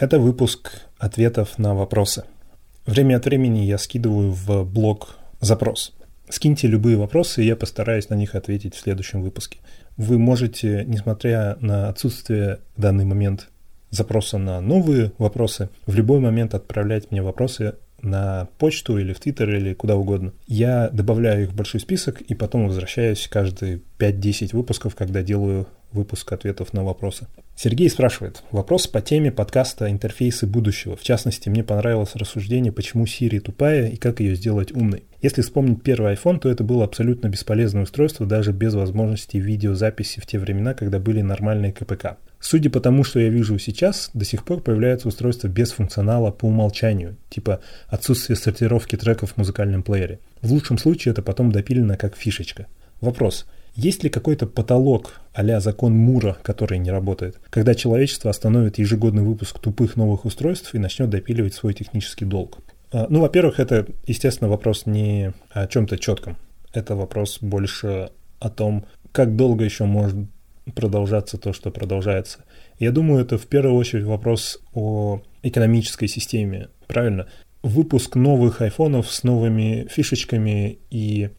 Это выпуск ответов на вопросы. Время от времени я скидываю в блог запрос. Скиньте любые вопросы, и я постараюсь на них ответить в следующем выпуске. Вы можете, несмотря на отсутствие в данный момент запроса на новые вопросы, в любой момент отправлять мне вопросы на почту или в Твиттер или куда угодно. Я добавляю их в большой список и потом возвращаюсь каждые 5-10 выпусков, когда делаю выпуск ответов на вопросы. Сергей спрашивает. Вопрос по теме подкаста «Интерфейсы будущего». В частности, мне понравилось рассуждение, почему Siri тупая и как ее сделать умной. Если вспомнить первый iPhone, то это было абсолютно бесполезное устройство, даже без возможности видеозаписи в те времена, когда были нормальные КПК. Судя по тому, что я вижу сейчас, до сих пор появляются устройства без функционала по умолчанию, типа отсутствие сортировки треков в музыкальном плеере. В лучшем случае это потом допилено как фишечка. Вопрос. Есть ли какой-то потолок а закон Мура, который не работает, когда человечество остановит ежегодный выпуск тупых новых устройств и начнет допиливать свой технический долг? А, ну, во-первых, это, естественно, вопрос не о чем-то четком. Это вопрос больше о том, как долго еще может продолжаться то, что продолжается. Я думаю, это в первую очередь вопрос о экономической системе, правильно? Выпуск новых айфонов с новыми фишечками и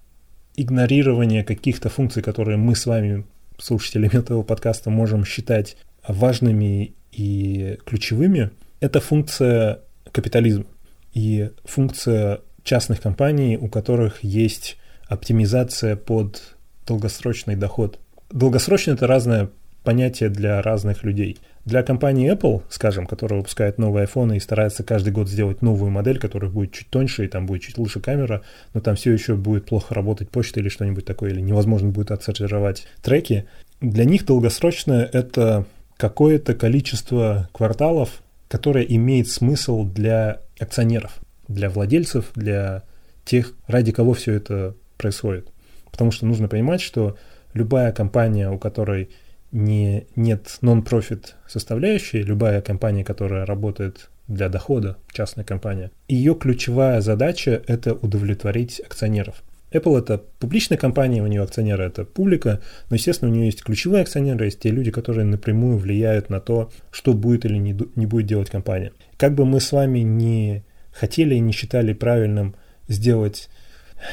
игнорирование каких-то функций, которые мы с вами, слушателями этого подкаста, можем считать важными и ключевыми, это функция капитализма и функция частных компаний, у которых есть оптимизация под долгосрочный доход. Долгосрочно это разное понятие для разных людей – для компании Apple, скажем, которая выпускает новые iPhone и старается каждый год сделать новую модель, которая будет чуть тоньше и там будет чуть лучше камера, но там все еще будет плохо работать почта или что-нибудь такое, или невозможно будет отсортировать треки, для них долгосрочно это какое-то количество кварталов, которое имеет смысл для акционеров, для владельцев, для тех, ради кого все это происходит. Потому что нужно понимать, что любая компания, у которой не, нет нон-профит составляющей, любая компания, которая работает для дохода, частная компания, ее ключевая задача – это удовлетворить акционеров. Apple это публичная компания, у нее акционеры это публика, но, естественно, у нее есть ключевые акционеры, есть те люди, которые напрямую влияют на то, что будет или не, не будет делать компания. Как бы мы с вами не хотели и не считали правильным сделать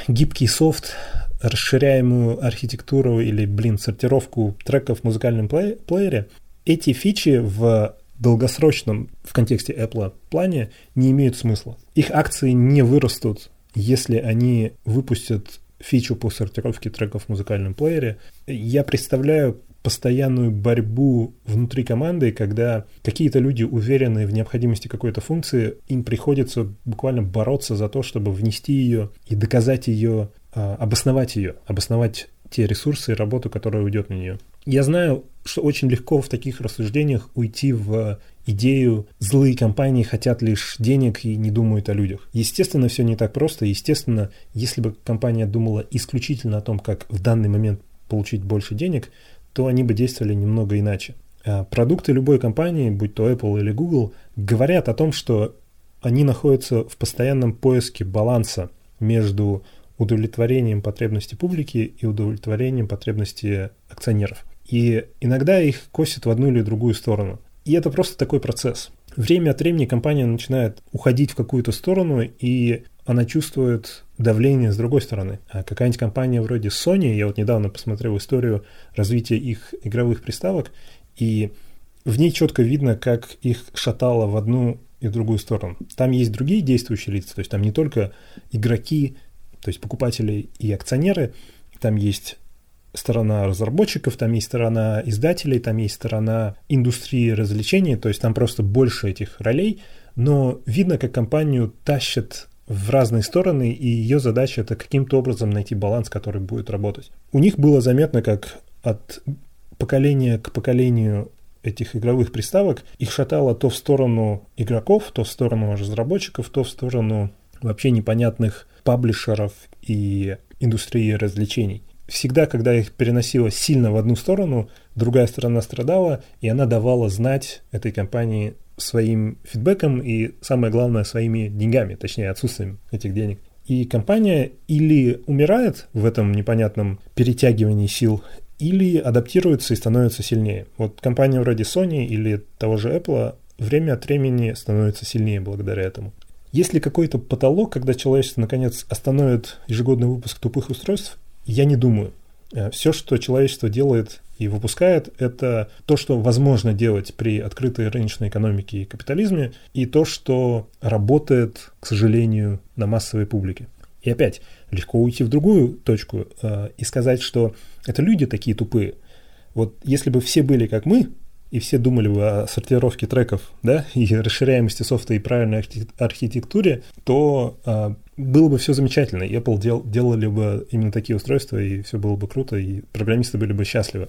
гибкий софт, расширяемую архитектуру или, блин, сортировку треков в музыкальном плей- плеере, эти фичи в долгосрочном, в контексте Apple плане не имеют смысла. Их акции не вырастут, если они выпустят фичу по сортировке треков в музыкальном плеере. Я представляю постоянную борьбу внутри команды, когда какие-то люди уверены в необходимости какой-то функции, им приходится буквально бороться за то, чтобы внести ее и доказать ее обосновать ее, обосновать те ресурсы и работу, которая уйдет на нее. Я знаю, что очень легко в таких рассуждениях уйти в идею «злые компании хотят лишь денег и не думают о людях». Естественно, все не так просто. Естественно, если бы компания думала исключительно о том, как в данный момент получить больше денег, то они бы действовали немного иначе. А продукты любой компании, будь то Apple или Google, говорят о том, что они находятся в постоянном поиске баланса между удовлетворением потребностей публики и удовлетворением потребностей акционеров. И иногда их косит в одну или другую сторону. И это просто такой процесс. Время от времени компания начинает уходить в какую-то сторону, и она чувствует давление с другой стороны. А какая-нибудь компания вроде Sony, я вот недавно посмотрел историю развития их игровых приставок, и в ней четко видно, как их шатало в одну и другую сторону. Там есть другие действующие лица, то есть там не только игроки, то есть покупатели и акционеры. Там есть сторона разработчиков, там есть сторона издателей, там есть сторона индустрии развлечений, то есть там просто больше этих ролей, но видно, как компанию тащат в разные стороны, и ее задача это каким-то образом найти баланс, который будет работать. У них было заметно, как от поколения к поколению этих игровых приставок их шатало то в сторону игроков, то в сторону разработчиков, то в сторону вообще непонятных паблишеров и индустрии развлечений. Всегда, когда их переносило сильно в одну сторону, другая сторона страдала, и она давала знать этой компании своим фидбэком и, самое главное, своими деньгами, точнее, отсутствием этих денег. И компания или умирает в этом непонятном перетягивании сил, или адаптируется и становится сильнее. Вот компания вроде Sony или того же Apple, время от времени становится сильнее благодаря этому. Есть ли какой-то потолок, когда человечество наконец остановит ежегодный выпуск тупых устройств? Я не думаю. Э, Все, что человечество делает и выпускает, это то, что возможно делать при открытой рыночной экономике и капитализме, и то, что работает, к сожалению, на массовой публике. И опять, легко уйти в другую точку э, и сказать, что это люди такие тупые. Вот если бы все были как мы, и все думали бы о сортировке треков, да, и расширяемости софта и правильной архитектуре, то а, было бы все замечательно. Apple дел, делали бы именно такие устройства, и все было бы круто, и программисты были бы счастливы.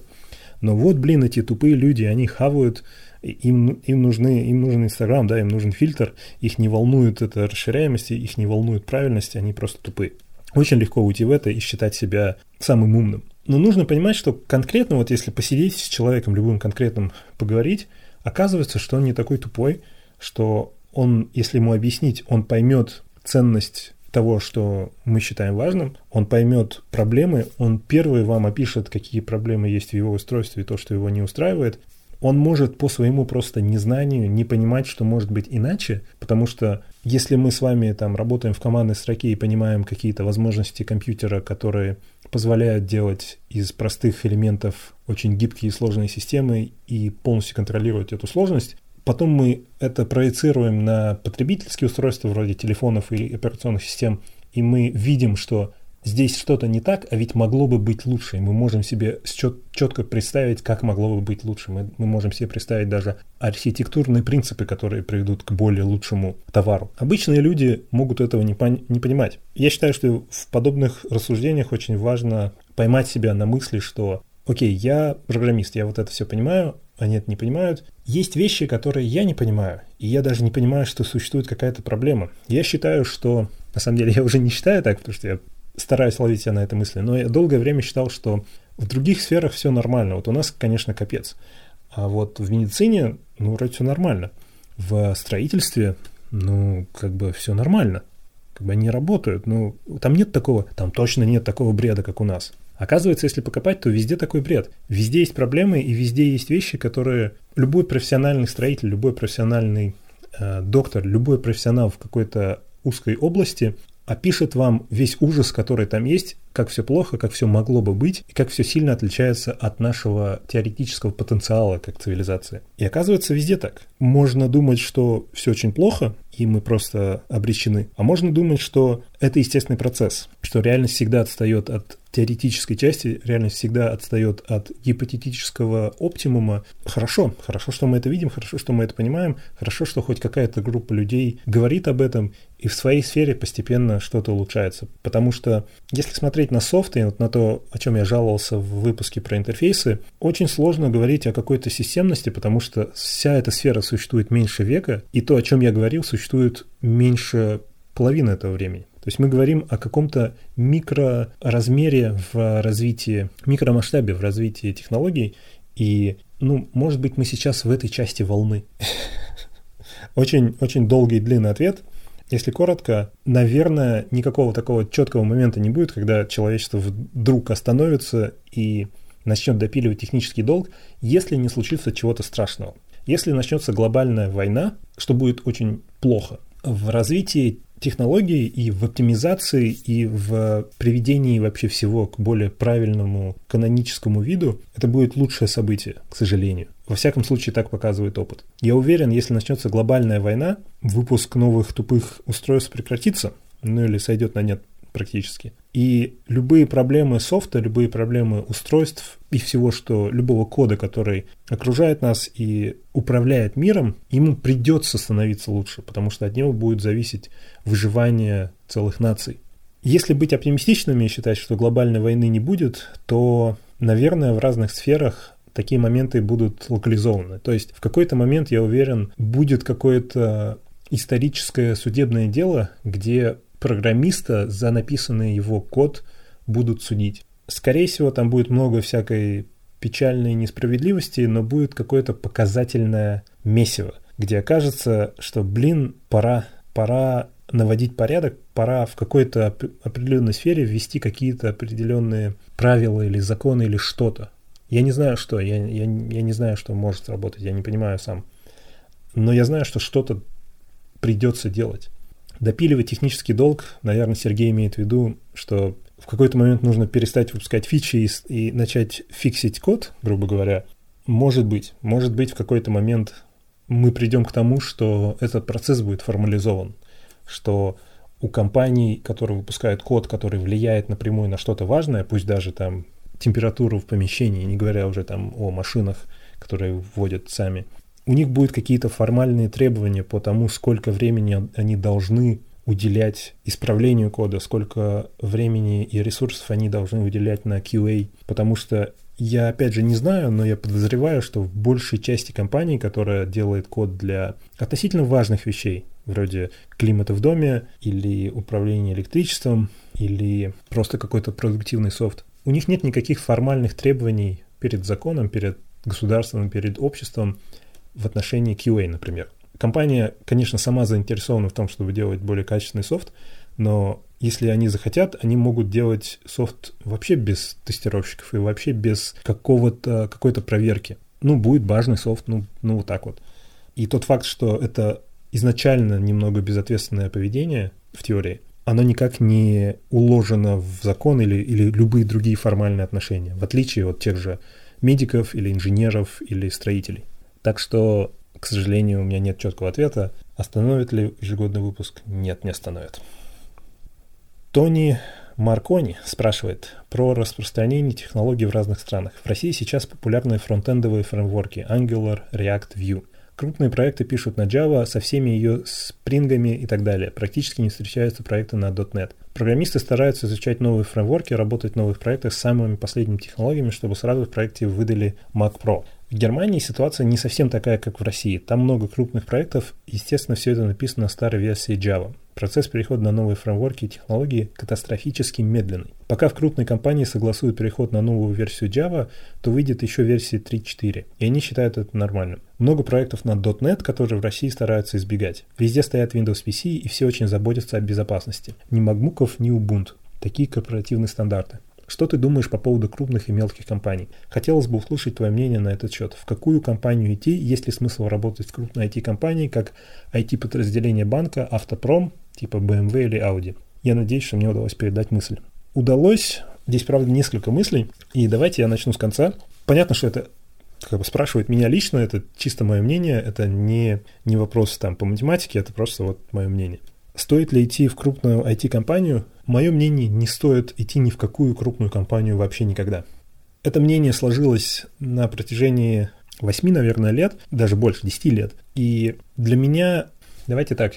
Но вот, блин, эти тупые люди, они хавают, им, им, нужны, им нужен Инстаграм, да, им нужен фильтр, их не волнует эта расширяемость, их не волнует правильность, они просто тупые. Очень легко уйти в это и считать себя самым умным. Но нужно понимать, что конкретно, вот если посидеть с человеком, любым конкретным поговорить, оказывается, что он не такой тупой, что он, если ему объяснить, он поймет ценность того, что мы считаем важным, он поймет проблемы, он первый вам опишет, какие проблемы есть в его устройстве то, что его не устраивает, он может по своему просто незнанию не понимать, что может быть иначе, потому что если мы с вами там работаем в командной строке и понимаем какие-то возможности компьютера, которые позволяют делать из простых элементов очень гибкие и сложные системы и полностью контролировать эту сложность, потом мы это проецируем на потребительские устройства вроде телефонов или операционных систем, и мы видим, что здесь что-то не так, а ведь могло бы быть лучше. Мы можем себе чет- четко представить, как могло бы быть лучше. Мы, мы можем себе представить даже архитектурные принципы, которые приведут к более лучшему товару. Обычные люди могут этого не, пон- не понимать. Я считаю, что в подобных рассуждениях очень важно поймать себя на мысли, что окей, я программист, я вот это все понимаю, они это не понимают. Есть вещи, которые я не понимаю, и я даже не понимаю, что существует какая-то проблема. Я считаю, что... На самом деле я уже не считаю так, потому что я стараюсь ловить себя на этой мысли, но я долгое время считал, что в других сферах все нормально. Вот у нас, конечно, капец. А вот в медицине, ну, вроде все нормально. В строительстве, ну, как бы все нормально. Как бы они работают. Ну, там нет такого, там точно нет такого бреда, как у нас. Оказывается, если покопать, то везде такой бред. Везде есть проблемы и везде есть вещи, которые любой профессиональный строитель, любой профессиональный э, доктор, любой профессионал в какой-то узкой области опишет вам весь ужас, который там есть, как все плохо, как все могло бы быть, и как все сильно отличается от нашего теоретического потенциала как цивилизации. И оказывается, везде так. Можно думать, что все очень плохо, и мы просто обречены. А можно думать, что это естественный процесс, что реальность всегда отстает от теоретической части, реальность всегда отстает от гипотетического оптимума. Хорошо, хорошо, что мы это видим, хорошо, что мы это понимаем, хорошо, что хоть какая-то группа людей говорит об этом, и в своей сфере постепенно что-то улучшается. Потому что если смотреть на софт и вот на то, о чем я жаловался в выпуске про интерфейсы, очень сложно говорить о какой-то системности, потому что вся эта сфера существует меньше века, и то, о чем я говорил, существует меньше половины этого времени. То есть мы говорим о каком-то микроразмере в развитии, микромасштабе в развитии технологий, и, ну, может быть, мы сейчас в этой части волны. Очень, очень долгий и длинный ответ. Если коротко, наверное, никакого такого четкого момента не будет, когда человечество вдруг остановится и начнет допиливать технический долг, если не случится чего-то страшного. Если начнется глобальная война, что будет очень плохо, в развитии технологий и в оптимизации, и в приведении вообще всего к более правильному каноническому виду, это будет лучшее событие, к сожалению. Во всяком случае, так показывает опыт. Я уверен, если начнется глобальная война, выпуск новых тупых устройств прекратится, ну или сойдет на нет практически. И любые проблемы софта, любые проблемы устройств и всего, что любого кода, который окружает нас и управляет миром, ему придется становиться лучше, потому что от него будет зависеть выживание целых наций. Если быть оптимистичными и считать, что глобальной войны не будет, то, наверное, в разных сферах такие моменты будут локализованы. То есть в какой-то момент, я уверен, будет какое-то историческое судебное дело, где программиста за написанный его код будут судить. Скорее всего, там будет много всякой печальной несправедливости, но будет какое-то показательное месиво, где окажется, что, блин, пора, пора наводить порядок, пора в какой-то определенной сфере ввести какие-то определенные правила или законы или что-то. Я не знаю, что, я, я, я не знаю, что может сработать, я не понимаю сам. но я знаю, что что-то придется делать. Допиливать технический долг, наверное, Сергей имеет в виду, что в какой-то момент нужно перестать выпускать фичи и, и начать фиксить код, грубо говоря. Может быть, может быть, в какой-то момент мы придем к тому, что этот процесс будет формализован, что у компаний, которые выпускают код, который влияет напрямую на что-то важное, пусть даже там температуру в помещении, не говоря уже там о машинах, которые вводят сами, у них будут какие-то формальные требования по тому, сколько времени они должны уделять исправлению кода, сколько времени и ресурсов они должны уделять на QA, потому что я, опять же, не знаю, но я подозреваю, что в большей части компаний, которая делает код для относительно важных вещей, вроде климата в доме или управления электричеством, или просто какой-то продуктивный софт, у них нет никаких формальных требований перед законом, перед государством, перед обществом в отношении QA, например. Компания, конечно, сама заинтересована в том, чтобы делать более качественный софт, но если они захотят, они могут делать софт вообще без тестировщиков и вообще без какого-то, какой-то проверки. Ну, будет важный софт, ну, ну вот так вот. И тот факт, что это изначально немного безответственное поведение в теории, оно никак не уложено в закон или, или любые другие формальные отношения, в отличие от тех же медиков или инженеров или строителей. Так что к сожалению, у меня нет четкого ответа. Остановит ли ежегодный выпуск? Нет, не остановит. Тони Маркони спрашивает про распространение технологий в разных странах. В России сейчас популярны фронтендовые фреймворки Angular, React, Vue. Крупные проекты пишут на Java со всеми ее спрингами и так далее. Практически не встречаются проекты на .NET. Программисты стараются изучать новые фреймворки, работать в новых проектах с самыми последними технологиями, чтобы сразу в проекте выдали Mac Pro. В Германии ситуация не совсем такая, как в России. Там много крупных проектов, естественно, все это написано на старой версии Java. Процесс перехода на новые фреймворки и технологии катастрофически медленный. Пока в крупной компании согласуют переход на новую версию Java, то выйдет еще версия 3.4, и они считают это нормальным. Много проектов на .NET, которые в России стараются избегать. Везде стоят Windows PC, и все очень заботятся о безопасности. Ни MacBook'ов, ни Ubuntu. Такие корпоративные стандарты. Что ты думаешь по поводу крупных и мелких компаний? Хотелось бы услышать твое мнение на этот счет. В какую компанию идти? Есть ли смысл работать в крупной IT-компании, как IT-подразделение банка, автопром, типа BMW или Audi? Я надеюсь, что мне удалось передать мысль. Удалось. Здесь, правда, несколько мыслей. И давайте я начну с конца. Понятно, что это как бы спрашивает меня лично, это чисто мое мнение, это не, не вопрос там по математике, это просто вот мое мнение. Стоит ли идти в крупную IT-компанию? Мое мнение, не стоит идти ни в какую крупную компанию вообще никогда. Это мнение сложилось на протяжении 8, наверное, лет, даже больше, 10 лет. И для меня, давайте так,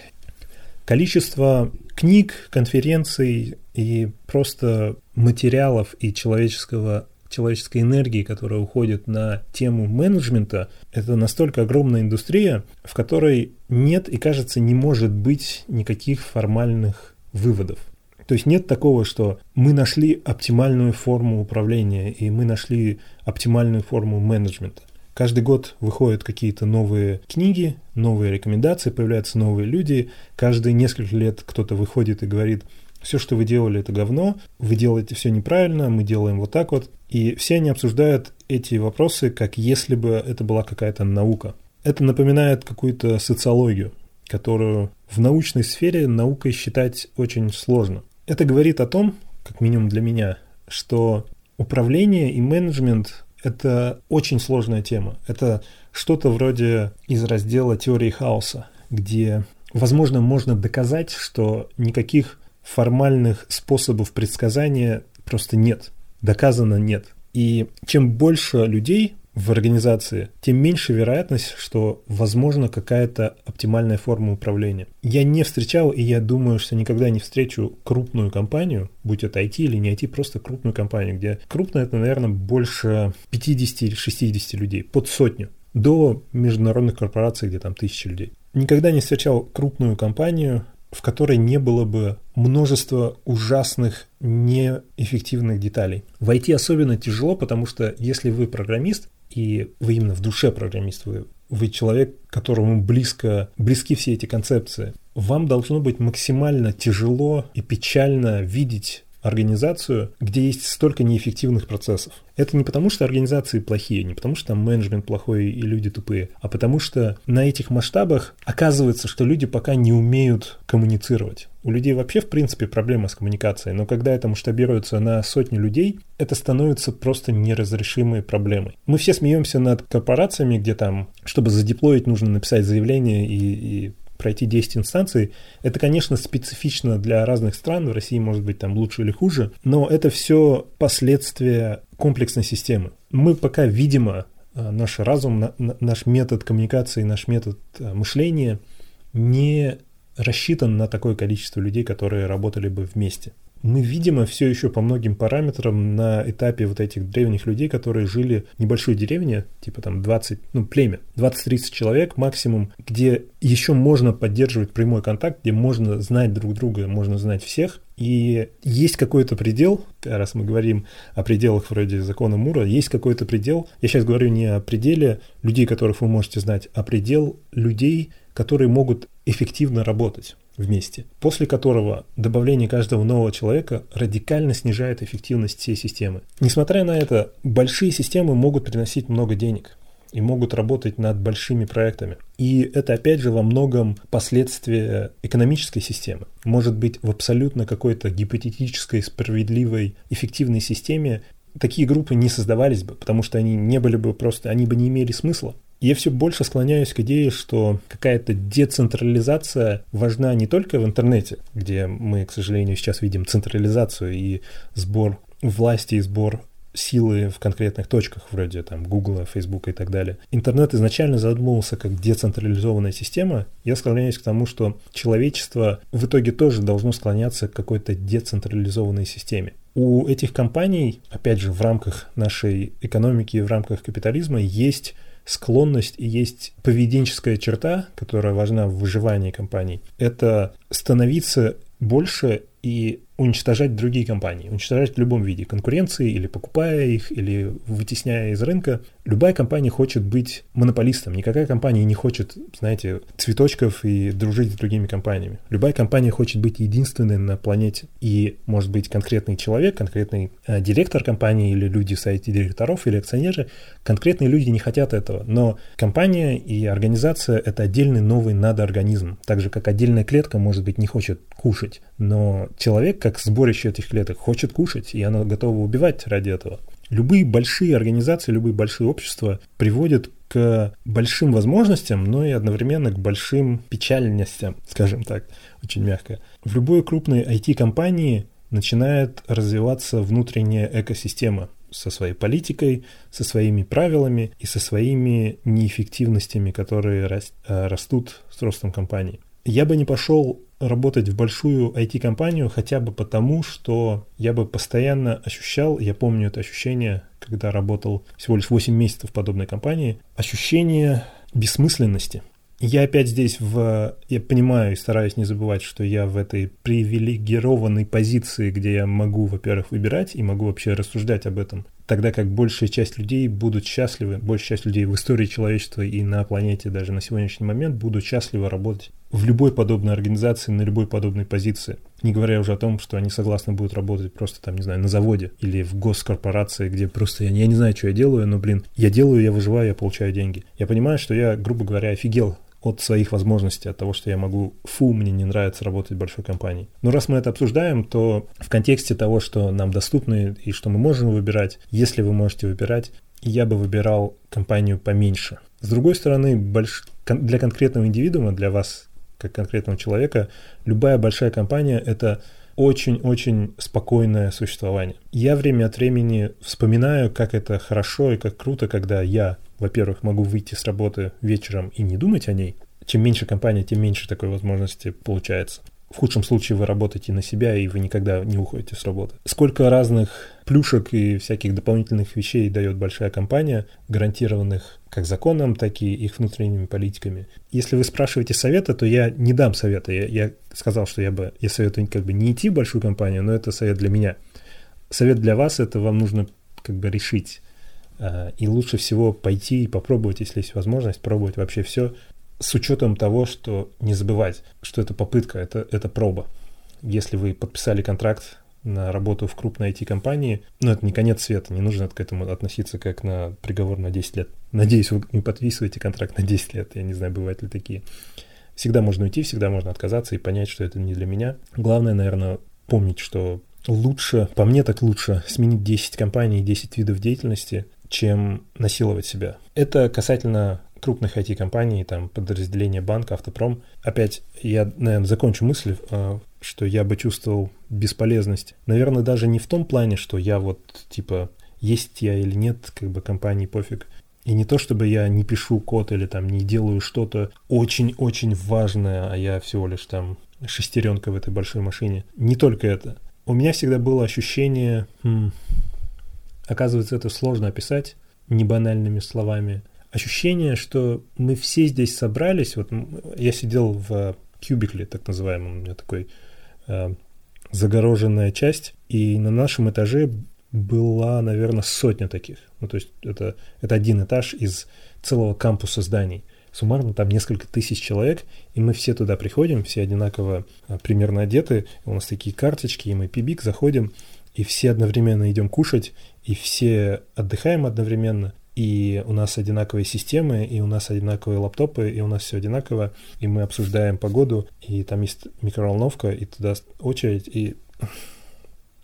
количество книг, конференций и просто материалов и человеческого человеческой энергии, которая уходит на тему менеджмента, это настолько огромная индустрия, в которой нет и, кажется, не может быть никаких формальных выводов. То есть нет такого, что мы нашли оптимальную форму управления и мы нашли оптимальную форму менеджмента. Каждый год выходят какие-то новые книги, новые рекомендации, появляются новые люди. Каждые несколько лет кто-то выходит и говорит, все, что вы делали, это говно, вы делаете все неправильно, мы делаем вот так вот. И все они обсуждают эти вопросы, как если бы это была какая-то наука. Это напоминает какую-то социологию, которую в научной сфере наукой считать очень сложно. Это говорит о том, как минимум для меня, что управление и менеджмент – это очень сложная тема. Это что-то вроде из раздела теории хаоса, где, возможно, можно доказать, что никаких формальных способов предсказания просто нет. Доказано нет. И чем больше людей в организации, тем меньше вероятность, что возможно какая-то оптимальная форма управления. Я не встречал, и я думаю, что никогда не встречу крупную компанию, будь это IT или не IT, просто крупную компанию, где крупная это, наверное, больше 50 или 60 людей, под сотню, до международных корпораций, где там тысячи людей. Никогда не встречал крупную компанию, в которой не было бы множества ужасных неэффективных деталей. В IT особенно тяжело, потому что если вы программист, и вы именно в душе программист, вы, вы человек, которому близко, близки все эти концепции, вам должно быть максимально тяжело и печально видеть организацию, где есть столько неэффективных процессов. Это не потому, что организации плохие, не потому, что там менеджмент плохой и люди тупые, а потому что на этих масштабах оказывается, что люди пока не умеют коммуницировать. У людей вообще, в принципе, проблема с коммуникацией, но когда это масштабируется на сотни людей, это становится просто неразрешимой проблемой. Мы все смеемся над корпорациями, где там, чтобы задеплоить, нужно написать заявление и, и пройти 10 инстанций. Это, конечно, специфично для разных стран. В России может быть там лучше или хуже, но это все последствия комплексной системы. Мы пока, видимо, э, наш разум, наш метод коммуникации, наш метод э, мышления не рассчитан на такое количество людей, которые работали бы вместе мы, видимо, все еще по многим параметрам на этапе вот этих древних людей, которые жили в небольшой деревне, типа там 20, ну, племя, 20-30 человек максимум, где еще можно поддерживать прямой контакт, где можно знать друг друга, можно знать всех, и есть какой-то предел, раз мы говорим о пределах вроде закона Мура, есть какой-то предел, я сейчас говорю не о пределе людей, которых вы можете знать, а предел людей, которые могут эффективно работать вместе, после которого добавление каждого нового человека радикально снижает эффективность всей системы. Несмотря на это, большие системы могут приносить много денег и могут работать над большими проектами. И это, опять же, во многом последствия экономической системы. Может быть, в абсолютно какой-то гипотетической, справедливой, эффективной системе такие группы не создавались бы, потому что они не были бы просто, они бы не имели смысла. Я все больше склоняюсь к идее, что какая-то децентрализация важна не только в интернете, где мы, к сожалению, сейчас видим централизацию и сбор власти и сбор силы в конкретных точках, вроде там Гугла, Фейсбука и так далее. Интернет изначально задумывался как децентрализованная система. Я склоняюсь к тому, что человечество в итоге тоже должно склоняться к какой-то децентрализованной системе. У этих компаний, опять же, в рамках нашей экономики в рамках капитализма есть склонность и есть поведенческая черта, которая важна в выживании компаний, это становиться больше и уничтожать другие компании, уничтожать в любом виде конкуренции или покупая их, или вытесняя из рынка. Любая компания хочет быть монополистом. Никакая компания не хочет, знаете, цветочков и дружить с другими компаниями. Любая компания хочет быть единственной на планете. И может быть конкретный человек, конкретный э, директор компании или люди в сайте директоров или акционеры, конкретные люди не хотят этого. Но компания и организация — это отдельный новый надоорганизм. Так же, как отдельная клетка, может быть, не хочет кушать. Но человек, как сборище этих клеток, хочет кушать, и оно готово убивать ради этого. Любые большие организации, любые большие общества приводят к большим возможностям, но и одновременно к большим печальностям, скажем так, очень мягко. В любой крупной IT-компании начинает развиваться внутренняя экосистема со своей политикой, со своими правилами и со своими неэффективностями, которые э, растут с ростом компании. Я бы не пошел работать в большую IT-компанию хотя бы потому, что я бы постоянно ощущал, я помню это ощущение, когда работал всего лишь 8 месяцев в подобной компании, ощущение бессмысленности. Я опять здесь в... Я понимаю и стараюсь не забывать, что я в этой привилегированной позиции, где я могу, во-первых, выбирать и могу вообще рассуждать об этом тогда как большая часть людей будут счастливы, большая часть людей в истории человечества и на планете даже на сегодняшний момент будут счастливы работать в любой подобной организации, на любой подобной позиции. Не говоря уже о том, что они согласны будут работать просто там, не знаю, на заводе или в госкорпорации, где просто я, я не знаю, что я делаю, но, блин, я делаю, я выживаю, я получаю деньги. Я понимаю, что я, грубо говоря, офигел от своих возможностей, от того, что я могу, фу, мне не нравится работать в большой компании. Но раз мы это обсуждаем, то в контексте того, что нам доступно и что мы можем выбирать, если вы можете выбирать, я бы выбирал компанию поменьше. С другой стороны, больш... для конкретного индивидуума, для вас как конкретного человека, любая большая компания — это очень-очень спокойное существование. Я время от времени вспоминаю, как это хорошо и как круто, когда я во-первых, могу выйти с работы вечером и не думать о ней. Чем меньше компания, тем меньше такой возможности получается. В худшем случае вы работаете на себя, и вы никогда не уходите с работы. Сколько разных плюшек и всяких дополнительных вещей дает большая компания, гарантированных как законом, так и их внутренними политиками. Если вы спрашиваете совета, то я не дам совета. Я, я сказал, что я бы я советую как бы не идти в большую компанию, но это совет для меня. Совет для вас это вам нужно как бы решить, Э, и лучше всего пойти и попробовать, если есть возможность, пробовать вообще все, с учетом того, что не забывать, что это попытка, это, это проба. Если вы подписали контракт на работу в крупной IT-компании, но это не конец света, не нужно к этому относиться как на приговор на 10 лет. Надеюсь, вы не подписываете контракт на 10 лет, я не знаю, бывают ли такие. Всегда можно уйти, всегда можно отказаться и понять, что это не для меня. Главное, наверное, помнить, что лучше, по мне так лучше, сменить 10 компаний, 10 видов деятельности, чем насиловать себя. Это касательно крупных IT-компаний, там, подразделения банка, автопром. Опять, я, наверное, закончу мысль, э, что я бы чувствовал бесполезность. Наверное, даже не в том плане, что я вот, типа, есть я или нет, как бы компании пофиг. И не то, чтобы я не пишу код или там не делаю что-то очень-очень важное, а я всего лишь там шестеренка в этой большой машине. Не только это. У меня всегда было ощущение, хм, оказывается, это сложно описать не банальными словами. Ощущение, что мы все здесь собрались. Вот я сидел в кубикле, так называемом, у меня такой э, загороженная часть, и на нашем этаже была, наверное, сотня таких. Ну, то есть это, это один этаж из целого кампуса зданий. Суммарно там несколько тысяч человек, и мы все туда приходим, все одинаково а, примерно одеты, у нас такие карточки, и мы пибик заходим, и все одновременно идем кушать, и все отдыхаем одновременно, и у нас одинаковые системы, и у нас одинаковые лаптопы, и у нас все одинаково, и мы обсуждаем погоду, и там есть микроволновка, и туда очередь, и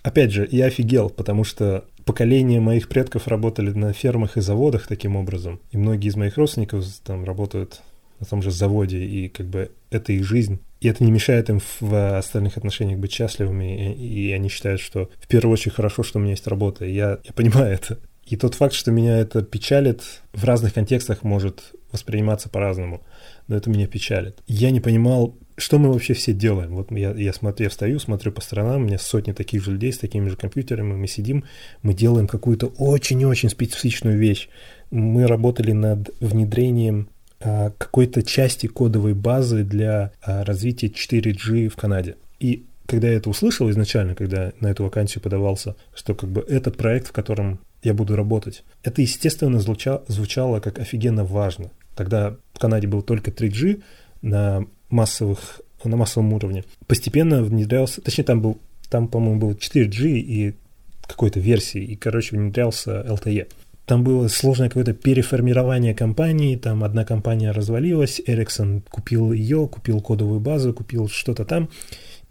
Опять же, я офигел, потому что поколения моих предков работали на фермах и заводах таким образом. И многие из моих родственников там работают на том же заводе, и как бы это их жизнь. И это не мешает им в остальных отношениях быть счастливыми, и, и они считают, что в первую очередь хорошо, что у меня есть работа. И я, я понимаю это. И тот факт, что меня это печалит, в разных контекстах может восприниматься по-разному. Но это меня печалит. Я не понимал, что мы вообще все делаем? Вот я, я смотрю, я встаю, смотрю по сторонам, у меня сотни таких же людей с такими же компьютерами, мы сидим, мы делаем какую-то очень-очень специфичную вещь. Мы работали над внедрением а, какой-то части кодовой базы для а, развития 4G в Канаде. И когда я это услышал изначально, когда на эту вакансию подавался, что как бы это проект, в котором я буду работать, это, естественно, звучало, звучало как офигенно важно. Тогда в Канаде был только 3G, на массовых, на массовом уровне. Постепенно внедрялся, точнее там был, там, по-моему, был 4G и какой-то версии, и, короче, внедрялся LTE. Там было сложное какое-то переформирование компании, там одна компания развалилась, Ericsson купил ее, купил кодовую базу, купил что-то там,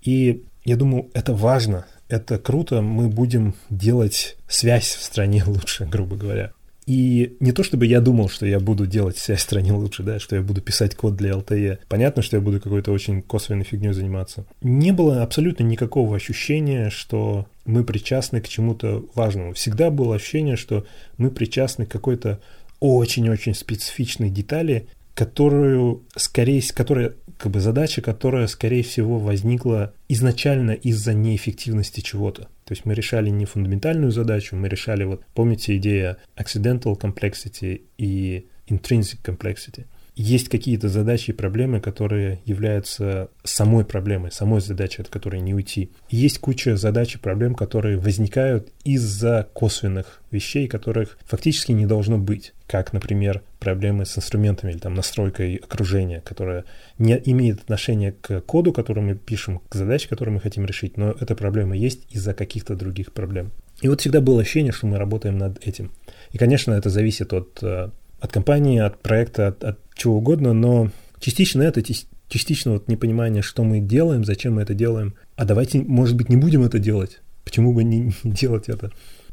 и я думаю, это важно, это круто, мы будем делать связь в стране лучше, грубо говоря. И не то чтобы я думал, что я буду делать связь в стране лучше, да, что я буду писать код для LTE. Понятно, что я буду какой-то очень косвенной фигней заниматься. Не было абсолютно никакого ощущения, что мы причастны к чему-то важному. Всегда было ощущение, что мы причастны к какой-то очень-очень специфичной детали, которую, скорее, которая, как бы задача, которая, скорее всего, возникла изначально из-за неэффективности чего-то. То есть мы решали не фундаментальную задачу, мы решали, вот помните идея accidental complexity и intrinsic complexity – есть какие-то задачи и проблемы, которые являются самой проблемой, самой задачей, от которой не уйти. Есть куча задач и проблем, которые возникают из-за косвенных вещей, которых фактически не должно быть, как, например, проблемы с инструментами или там настройкой окружения, которая не имеет отношения к коду, который мы пишем, к задаче, которую мы хотим решить, но эта проблема есть из-за каких-то других проблем. И вот всегда было ощущение, что мы работаем над этим. И, конечно, это зависит от э, от компании, от проекта, от, от чего угодно, но частично это, частично вот непонимание, что мы делаем, зачем мы это делаем. А давайте, может быть, не будем это делать. Почему бы не, не делать это?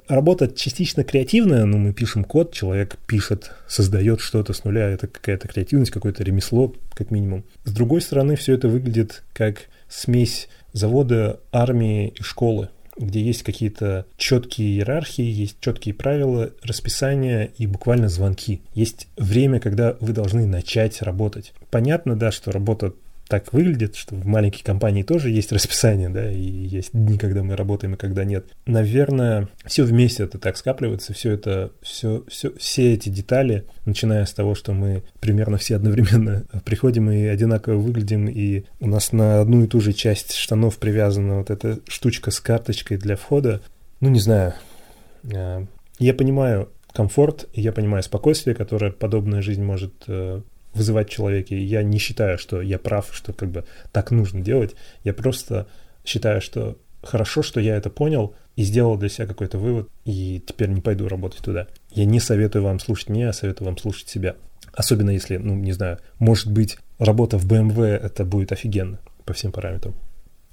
Работа частично креативная, ну, мы пишем код, человек пишет, создает что-то с нуля, это какая-то креативность, какое-то ремесло, как минимум. С другой стороны, все это выглядит как смесь завода, армии и школы где есть какие-то четкие иерархии, есть четкие правила, расписания и буквально звонки. Есть время, когда вы должны начать работать. Понятно, да, что работа так выглядит, что в маленькой компании тоже есть расписание, да, и есть дни, когда мы работаем и когда нет. Наверное, все вместе это так скапливается, все это, все, все, все эти детали, начиная с того, что мы примерно все одновременно приходим и одинаково выглядим, и у нас на одну и ту же часть штанов привязана вот эта штучка с карточкой для входа, ну, не знаю, а, я понимаю комфорт, я понимаю спокойствие, которое подобная жизнь может э, вызывать в человеке. Я не считаю, что я прав, что как бы так нужно делать. Я просто считаю, что хорошо, что я это понял и сделал для себя какой-то вывод, и теперь не пойду работать туда. Я не советую вам слушать меня, а советую вам слушать себя. Особенно если, ну, не знаю, может быть, работа в BMW это будет офигенно по всем параметрам.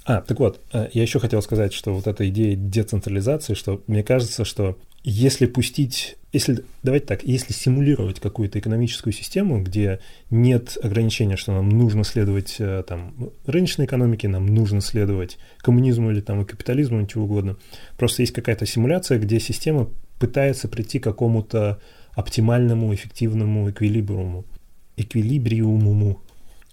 А, так вот, э, я еще хотел сказать, что вот эта идея децентрализации, что мне кажется, что если пустить, если, давайте так, если симулировать какую-то экономическую систему, где нет ограничения, что нам нужно следовать э, там рыночной экономике, нам нужно следовать коммунизму или там и капитализму, ничего угодно, просто есть какая-то симуляция, где система пытается прийти к какому-то оптимальному, эффективному эквилибриуму. Эквилибриуму.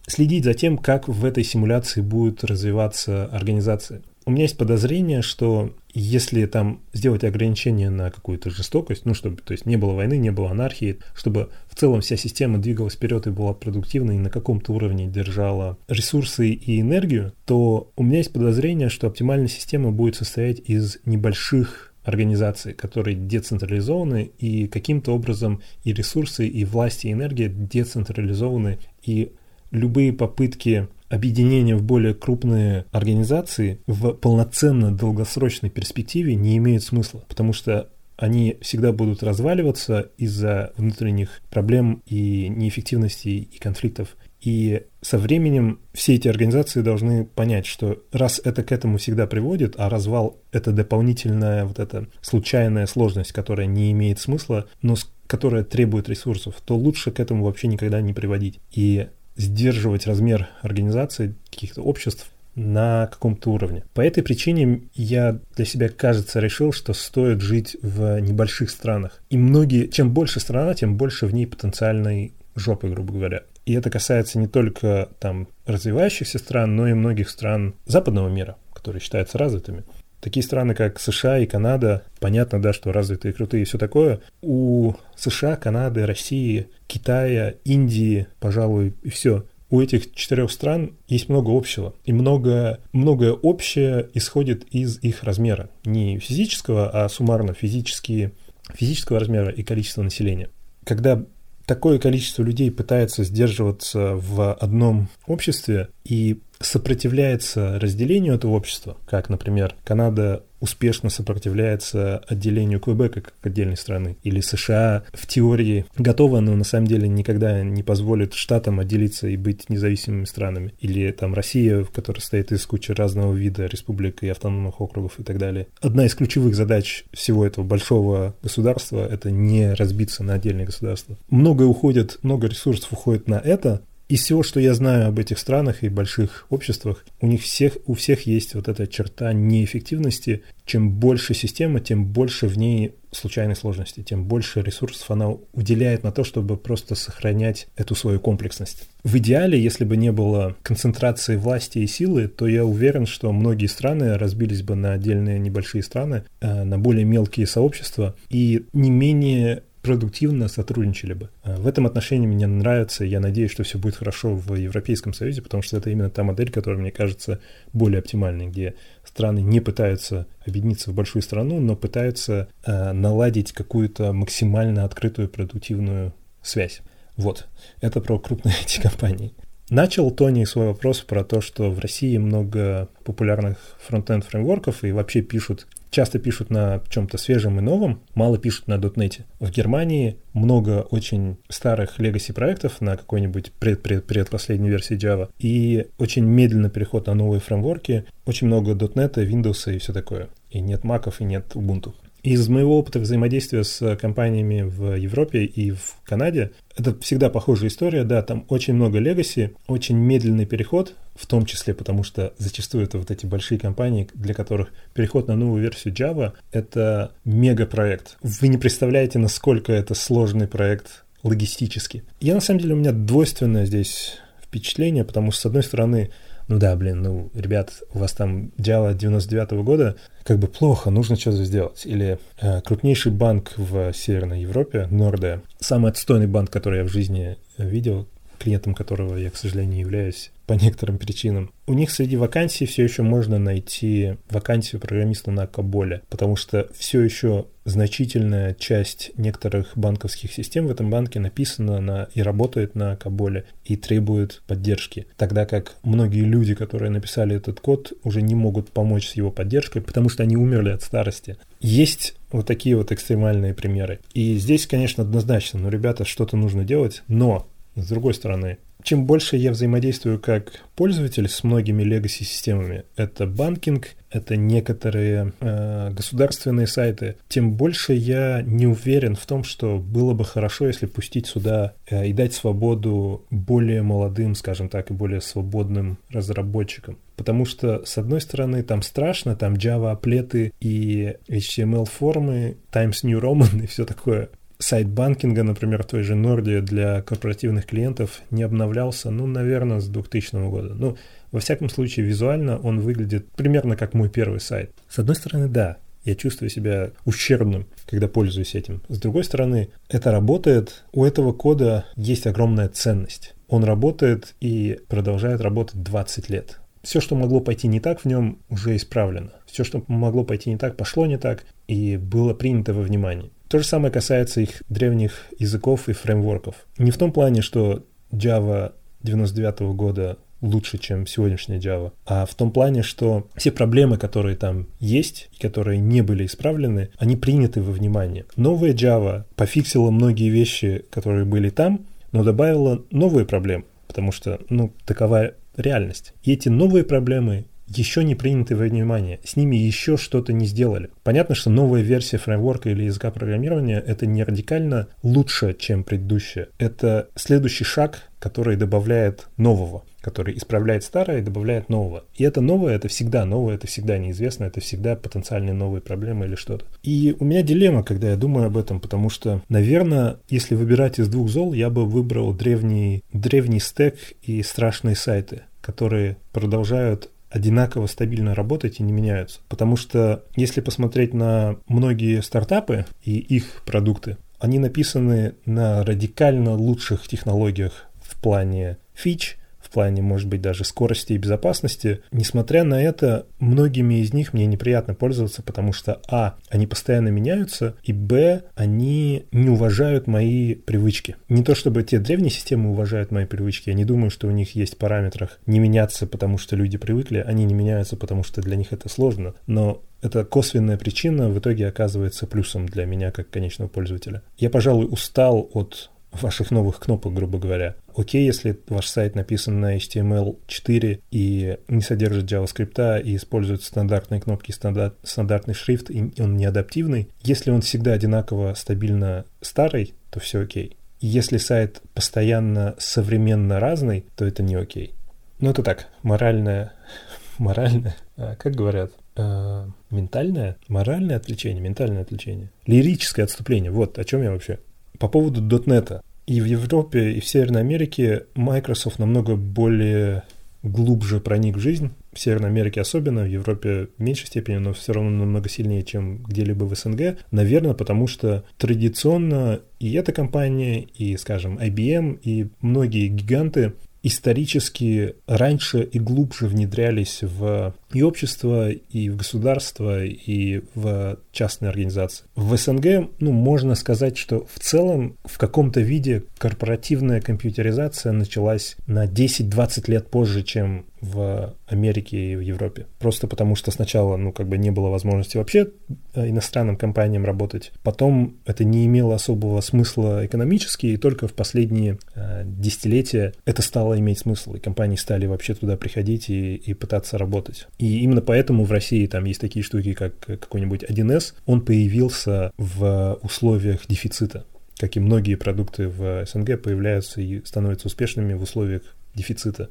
Следить за тем, как в этой симуляции будет развиваться организация. У меня есть подозрение, что если там сделать ограничение на какую-то жестокость, ну, чтобы, то есть не было войны, не было анархии, чтобы в целом вся система двигалась вперед и была продуктивной и на каком-то уровне держала ресурсы и энергию, то у меня есть подозрение, что оптимальная система будет состоять из небольших организации, которые децентрализованы, и каким-то образом и ресурсы, и власти, и энергия децентрализованы, и любые попытки объединения в более крупные организации в полноценно долгосрочной перспективе не имеют смысла, потому что они всегда будут разваливаться из-за внутренних проблем и неэффективности и конфликтов. И со временем все эти организации должны понять, что раз это к этому всегда приводит, а развал — это дополнительная вот эта случайная сложность, которая не имеет смысла, но которая требует ресурсов, то лучше к этому вообще никогда не приводить. И сдерживать размер организации, каких-то обществ на каком-то уровне. По этой причине я для себя, кажется, решил, что стоит жить в небольших странах. И многие, чем больше страна, тем больше в ней потенциальной жопы, грубо говоря. И это касается не только там развивающихся стран, но и многих стран западного мира, которые считаются развитыми. Такие страны, как США и Канада, понятно, да, что развитые, крутые и все такое. У США, Канады, России, Китая, Индии, пожалуй, и все. У этих четырех стран есть много общего. И много, многое общее исходит из их размера. Не физического, а суммарно физические, физического размера и количества населения. Когда такое количество людей пытается сдерживаться в одном обществе и сопротивляется разделению этого общества, как, например, Канада успешно сопротивляется отделению Квебека как отдельной страны. Или США в теории готова, но на самом деле никогда не позволит штатам отделиться и быть независимыми странами. Или там Россия, в которой состоит из кучи разного вида республик и автономных округов и так далее. Одна из ключевых задач всего этого большого государства — это не разбиться на отдельные государства. Много уходит, много ресурсов уходит на это, из всего, что я знаю об этих странах и больших обществах, у них всех, у всех есть вот эта черта неэффективности. Чем больше система, тем больше в ней случайной сложности, тем больше ресурсов она уделяет на то, чтобы просто сохранять эту свою комплексность. В идеале, если бы не было концентрации власти и силы, то я уверен, что многие страны разбились бы на отдельные небольшие страны, э, на более мелкие сообщества, и не менее продуктивно сотрудничали бы. А, в этом отношении мне нравится, я надеюсь, что все будет хорошо в Европейском Союзе, потому что это именно та модель, которая, мне кажется, более оптимальной, где страны не пытаются объединиться в большую страну, но пытаются э, наладить какую-то максимально открытую продуктивную связь. Вот, это про крупные эти компании. Начал Тони свой вопрос про то, что в России много популярных фронтенд фреймворков и вообще пишут часто пишут на чем-то свежем и новом, мало пишут на .NET. В Германии много очень старых legacy проектов на какой-нибудь пред -пред предпоследней версии Java и очень медленный переход на новые фреймворки, очень много .NET, Windows и все такое. И нет маков, и нет Ubuntu. Из моего опыта взаимодействия с компаниями в Европе и в Канаде, это всегда похожая история, да, там очень много легаси, очень медленный переход, в том числе потому, что зачастую это вот эти большие компании, для которых переход на новую версию Java — это мегапроект. Вы не представляете, насколько это сложный проект логистически. Я, на самом деле, у меня двойственное здесь впечатление, потому что, с одной стороны, ну да, блин, ну, ребят, у вас там Java 99 -го года, как бы плохо, нужно что-то сделать. Или э, крупнейший банк в Северной Европе, Норде, самый отстойный банк, который я в жизни видел, клиентом которого я, к сожалению, являюсь по некоторым причинам. У них среди вакансий все еще можно найти вакансию программиста на Каболе, потому что все еще значительная часть некоторых банковских систем в этом банке написана на и работает на Каболе и требует поддержки. Тогда как многие люди, которые написали этот код, уже не могут помочь с его поддержкой, потому что они умерли от старости. Есть вот такие вот экстремальные примеры. И здесь, конечно, однозначно, ну, ребята, что-то нужно делать, но, с другой стороны, чем больше я взаимодействую как пользователь с многими legacy-системами, это банкинг, это некоторые э, государственные сайты, тем больше я не уверен в том, что было бы хорошо, если пустить сюда э, и дать свободу более молодым, скажем так, и более свободным разработчикам. Потому что, с одной стороны, там страшно, там Java аплеты и HTML формы, Times New Roman и все такое сайт банкинга, например, той же Норде для корпоративных клиентов не обновлялся, ну, наверное, с 2000 года. Ну, во всяком случае, визуально он выглядит примерно как мой первый сайт. С одной стороны, да, я чувствую себя ущербным, когда пользуюсь этим. С другой стороны, это работает, у этого кода есть огромная ценность. Он работает и продолжает работать 20 лет. Все, что могло пойти не так в нем, уже исправлено. Все, что могло пойти не так, пошло не так и было принято во внимание. То же самое касается их древних языков и фреймворков. Не в том плане, что Java 99 -го года лучше, чем сегодняшняя Java, а в том плане, что все проблемы, которые там есть и которые не были исправлены, они приняты во внимание. Новая Java пофиксила многие вещи, которые были там, но добавила новые проблемы, потому что, ну, такова реальность. И эти новые проблемы еще не приняты во внимание, с ними еще что-то не сделали. Понятно, что новая версия фреймворка или языка программирования это не радикально лучше, чем предыдущая. Это следующий шаг, который добавляет нового, который исправляет старое и добавляет нового. И это новое, это всегда новое, это всегда неизвестно, это всегда потенциальные новые проблемы или что-то. И у меня дилемма, когда я думаю об этом, потому что, наверное, если выбирать из двух зол, я бы выбрал древний, древний стек и страшные сайты, которые продолжают одинаково стабильно работать и не меняются. Потому что если посмотреть на многие стартапы и их продукты, они написаны на радикально лучших технологиях в плане фич, в плане, может быть, даже скорости и безопасности. Несмотря на это, многими из них мне неприятно пользоваться, потому что, а, они постоянно меняются, и, б, они не уважают мои привычки. Не то чтобы те древние системы уважают мои привычки, я не думаю, что у них есть в параметрах не меняться, потому что люди привыкли, они не меняются, потому что для них это сложно, но эта косвенная причина в итоге оказывается плюсом для меня как конечного пользователя. Я, пожалуй, устал от ваших новых кнопок, грубо говоря. Окей, если ваш сайт написан на HTML4 и не содержит JavaScript и использует стандартные кнопки, стандарт, стандартный шрифт, и он не адаптивный. Если он всегда одинаково стабильно старый, то все окей. Если сайт постоянно современно разный, то это не окей. Ну это так, моральное, моральное, а, как говорят, э, ментальное, моральное отвлечение, ментальное отвлечение, лирическое отступление. Вот о чем я вообще. По поводу .NET. И в Европе, и в Северной Америке Microsoft намного более глубже проник в жизнь. В Северной Америке особенно, в Европе в меньшей степени, но все равно намного сильнее, чем где-либо в СНГ. Наверное, потому что традиционно и эта компания, и, скажем, IBM, и многие гиганты исторически раньше и глубже внедрялись в и общество, и в государство, и в частные организации. В СНГ, ну, можно сказать, что в целом в каком-то виде корпоративная компьютеризация началась на 10-20 лет позже, чем в Америке и в Европе. Просто потому, что сначала, ну, как бы не было возможности вообще э, иностранным компаниям работать. Потом это не имело особого смысла экономически, и только в последние э, десятилетия это стало иметь смысл, и компании стали вообще туда приходить и, и пытаться работать. И именно поэтому в России там есть такие штуки, как какой-нибудь 1С, он появился в условиях дефицита как и многие продукты в СНГ появляются и становятся успешными в условиях дефицита.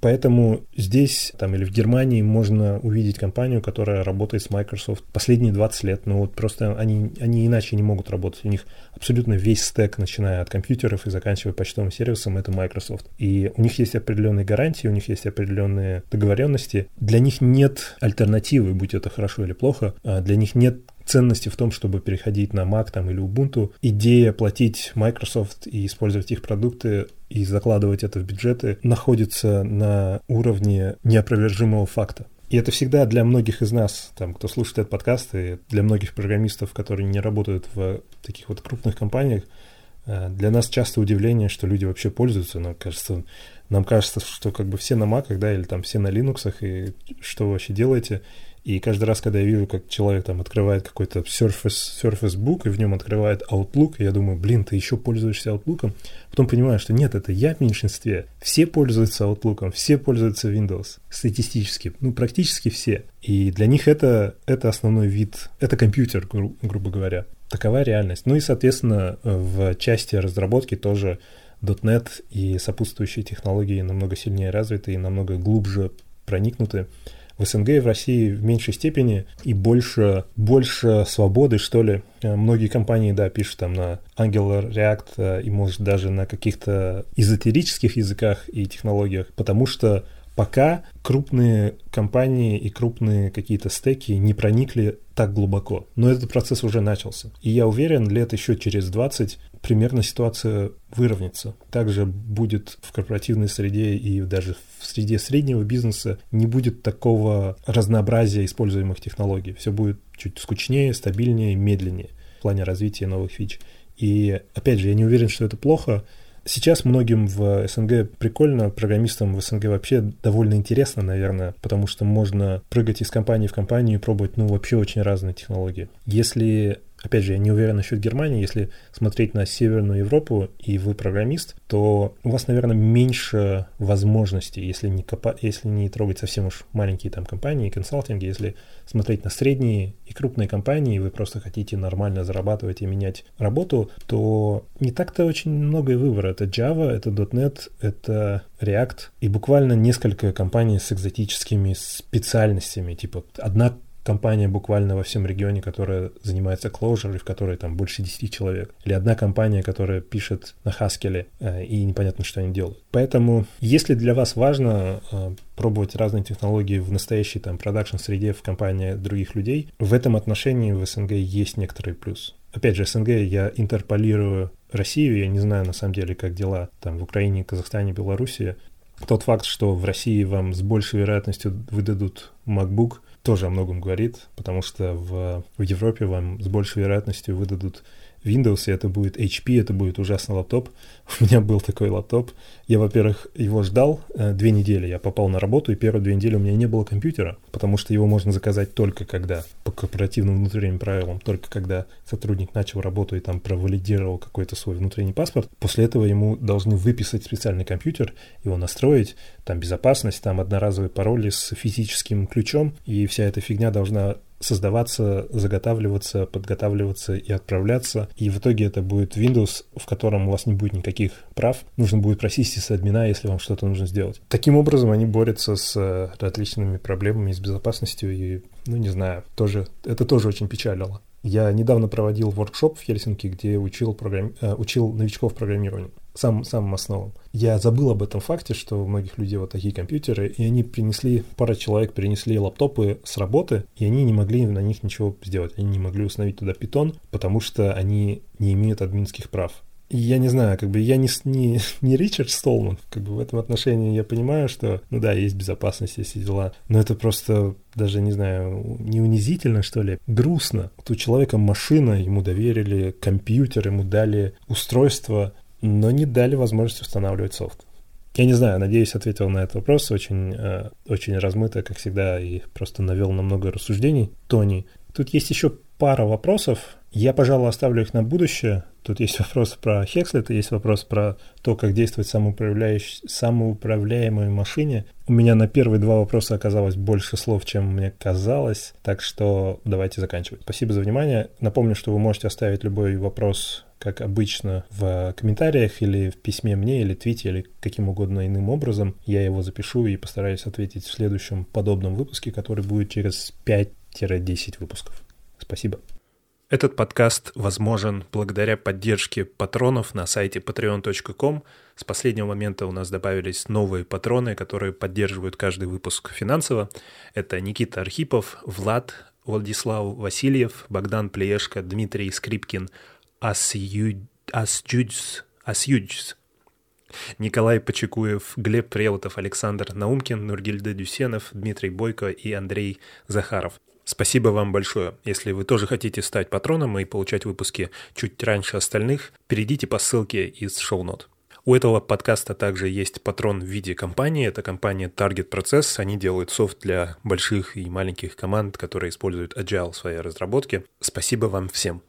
Поэтому здесь там или в Германии можно увидеть компанию, которая работает с Microsoft последние 20 лет. Но вот просто они, они иначе не могут работать. У них абсолютно весь стек, начиная от компьютеров и заканчивая почтовым сервисом, это Microsoft. И у них есть определенные гарантии, у них есть определенные договоренности. Для них нет альтернативы, будь это хорошо или плохо. А для них нет ценности в том, чтобы переходить на Mac там, или Ubuntu. Идея платить Microsoft и использовать их продукты и закладывать это в бюджеты находится на уровне неопровержимого факта. И это всегда для многих из нас, там, кто слушает этот подкаст, и для многих программистов, которые не работают в таких вот крупных компаниях, э, для нас часто удивление, что люди вообще пользуются. Нам кажется, нам кажется, что как бы все на Mac, да, или там все на Linux, и что вы вообще делаете? И каждый раз, когда я вижу, как человек там открывает какой-то Surface, Surface Book, и в нем открывает Outlook, я думаю, блин, ты еще пользуешься Outlook? Потом понимаю, что нет, это я в меньшинстве. Все пользуются Outlook, все пользуются Windows статистически, ну, практически все. И для них это, это основной вид, это компьютер, гру, грубо говоря. Такова реальность. Ну и, соответственно, в части разработки тоже .NET и сопутствующие технологии намного сильнее развиты и намного глубже проникнуты в СНГ и в России в меньшей степени и больше, больше свободы, что ли. Э, многие компании, да, пишут там на Angular, React э, и, может, даже на каких-то эзотерических языках и технологиях, потому что пока крупные компании и крупные какие-то стеки не проникли так глубоко. Но этот процесс уже начался. И я уверен, лет еще через 20 примерно ситуация выровняется. Также будет в корпоративной среде и даже в среде среднего бизнеса не будет такого разнообразия используемых технологий. Все будет чуть скучнее, стабильнее, медленнее в плане развития новых фич. И опять же, я не уверен, что это плохо, Сейчас многим в СНГ прикольно, программистам в СНГ вообще довольно интересно, наверное, потому что можно прыгать из компании в компанию и пробовать, ну, вообще очень разные технологии. Если опять же, я не уверен насчет Германии, если смотреть на Северную Европу, и вы программист, то у вас, наверное, меньше возможностей, если не, копа... если не трогать совсем уж маленькие там компании, консалтинги, если смотреть на средние и крупные компании, и вы просто хотите нормально зарабатывать и менять работу, то не так-то очень много и выбора. Это Java, это .NET, это React, и буквально несколько компаний с экзотическими специальностями, типа одна компания буквально во всем регионе, которая занимается Clojure, и в которой там больше 10 человек. Или одна компания, которая пишет на Haskell, э, и непонятно, что они делают. Поэтому, если для вас важно э, пробовать разные технологии в настоящей там продакшн среде в компании других людей, в этом отношении в СНГ есть некоторый плюс. Опять же, СНГ я интерполирую Россию, я не знаю на самом деле, как дела там в Украине, Казахстане, Белоруссии. Тот факт, что в России вам с большей вероятностью выдадут MacBook, тоже о многом говорит, потому что в, в Европе вам с большей вероятностью выдадут Windows, это будет HP, это будет ужасный лаптоп. У меня был такой лаптоп. Я, во-первых, его ждал э, две недели. Я попал на работу, и первые две недели у меня не было компьютера, потому что его можно заказать только когда, по корпоративным внутренним правилам, только когда сотрудник начал работу и там провалидировал какой-то свой внутренний паспорт. После этого ему должны выписать специальный компьютер, его настроить, там безопасность, там одноразовые пароли с физическим ключом, и вся эта фигня должна создаваться, заготавливаться, подготавливаться и отправляться. И в итоге это будет Windows, в котором у вас не будет никаких прав. Нужно будет просить с админа, если вам что-то нужно сделать. Таким образом, они борются с э, различными проблемами с безопасностью и, ну, не знаю, тоже, это тоже очень печалило. Я недавно проводил воркшоп в Хельсинки, где учил, программ... Э, учил новичков программированию самым, самым основам. Я забыл об этом факте, что у многих людей вот такие компьютеры, и они принесли, пара человек принесли лаптопы с работы, и они не могли на них ничего сделать. Они не могли установить туда питон, потому что они не имеют админских прав. И я не знаю, как бы я не, не, не Ричард Столман, как бы в этом отношении я понимаю, что, ну да, есть безопасность, есть дела, но это просто даже, не знаю, не унизительно, что ли, грустно. Вот у человека машина, ему доверили компьютер, ему дали устройство, но не дали возможность устанавливать софт. Я не знаю, надеюсь, ответил на этот вопрос очень, э, очень размыто, как всегда, и просто навел на много рассуждений. Тони, тут есть еще пара вопросов. Я, пожалуй, оставлю их на будущее. Тут есть вопрос про Hexlet, есть вопрос про то, как действовать самоуправляющей, самоуправляемой машине. У меня на первые два вопроса оказалось больше слов, чем мне казалось, так что давайте заканчивать. Спасибо за внимание. Напомню, что вы можете оставить любой вопрос как обычно, в комментариях или в письме мне, или твите, или каким угодно иным образом. Я его запишу и постараюсь ответить в следующем подобном выпуске, который будет через 5-10 выпусков. Спасибо. Этот подкаст возможен благодаря поддержке патронов на сайте patreon.com. С последнего момента у нас добавились новые патроны, которые поддерживают каждый выпуск финансово. Это Никита Архипов, Влад, Владислав Васильев, Богдан Плеешко, Дмитрий Скрипкин, Асюдь, Асюдьс, Асюдьс, Николай Почекуев, Глеб Преутов, Александр Наумкин, Нургильда Дюсенов, Дмитрий Бойко и Андрей Захаров. Спасибо вам большое. Если вы тоже хотите стать патроном и получать выпуски чуть раньше остальных, перейдите по ссылке из шоу-нот. У этого подкаста также есть патрон в виде компании. Это компания Target Process. Они делают софт для больших и маленьких команд, которые используют Agile в своей разработке. Спасибо вам всем.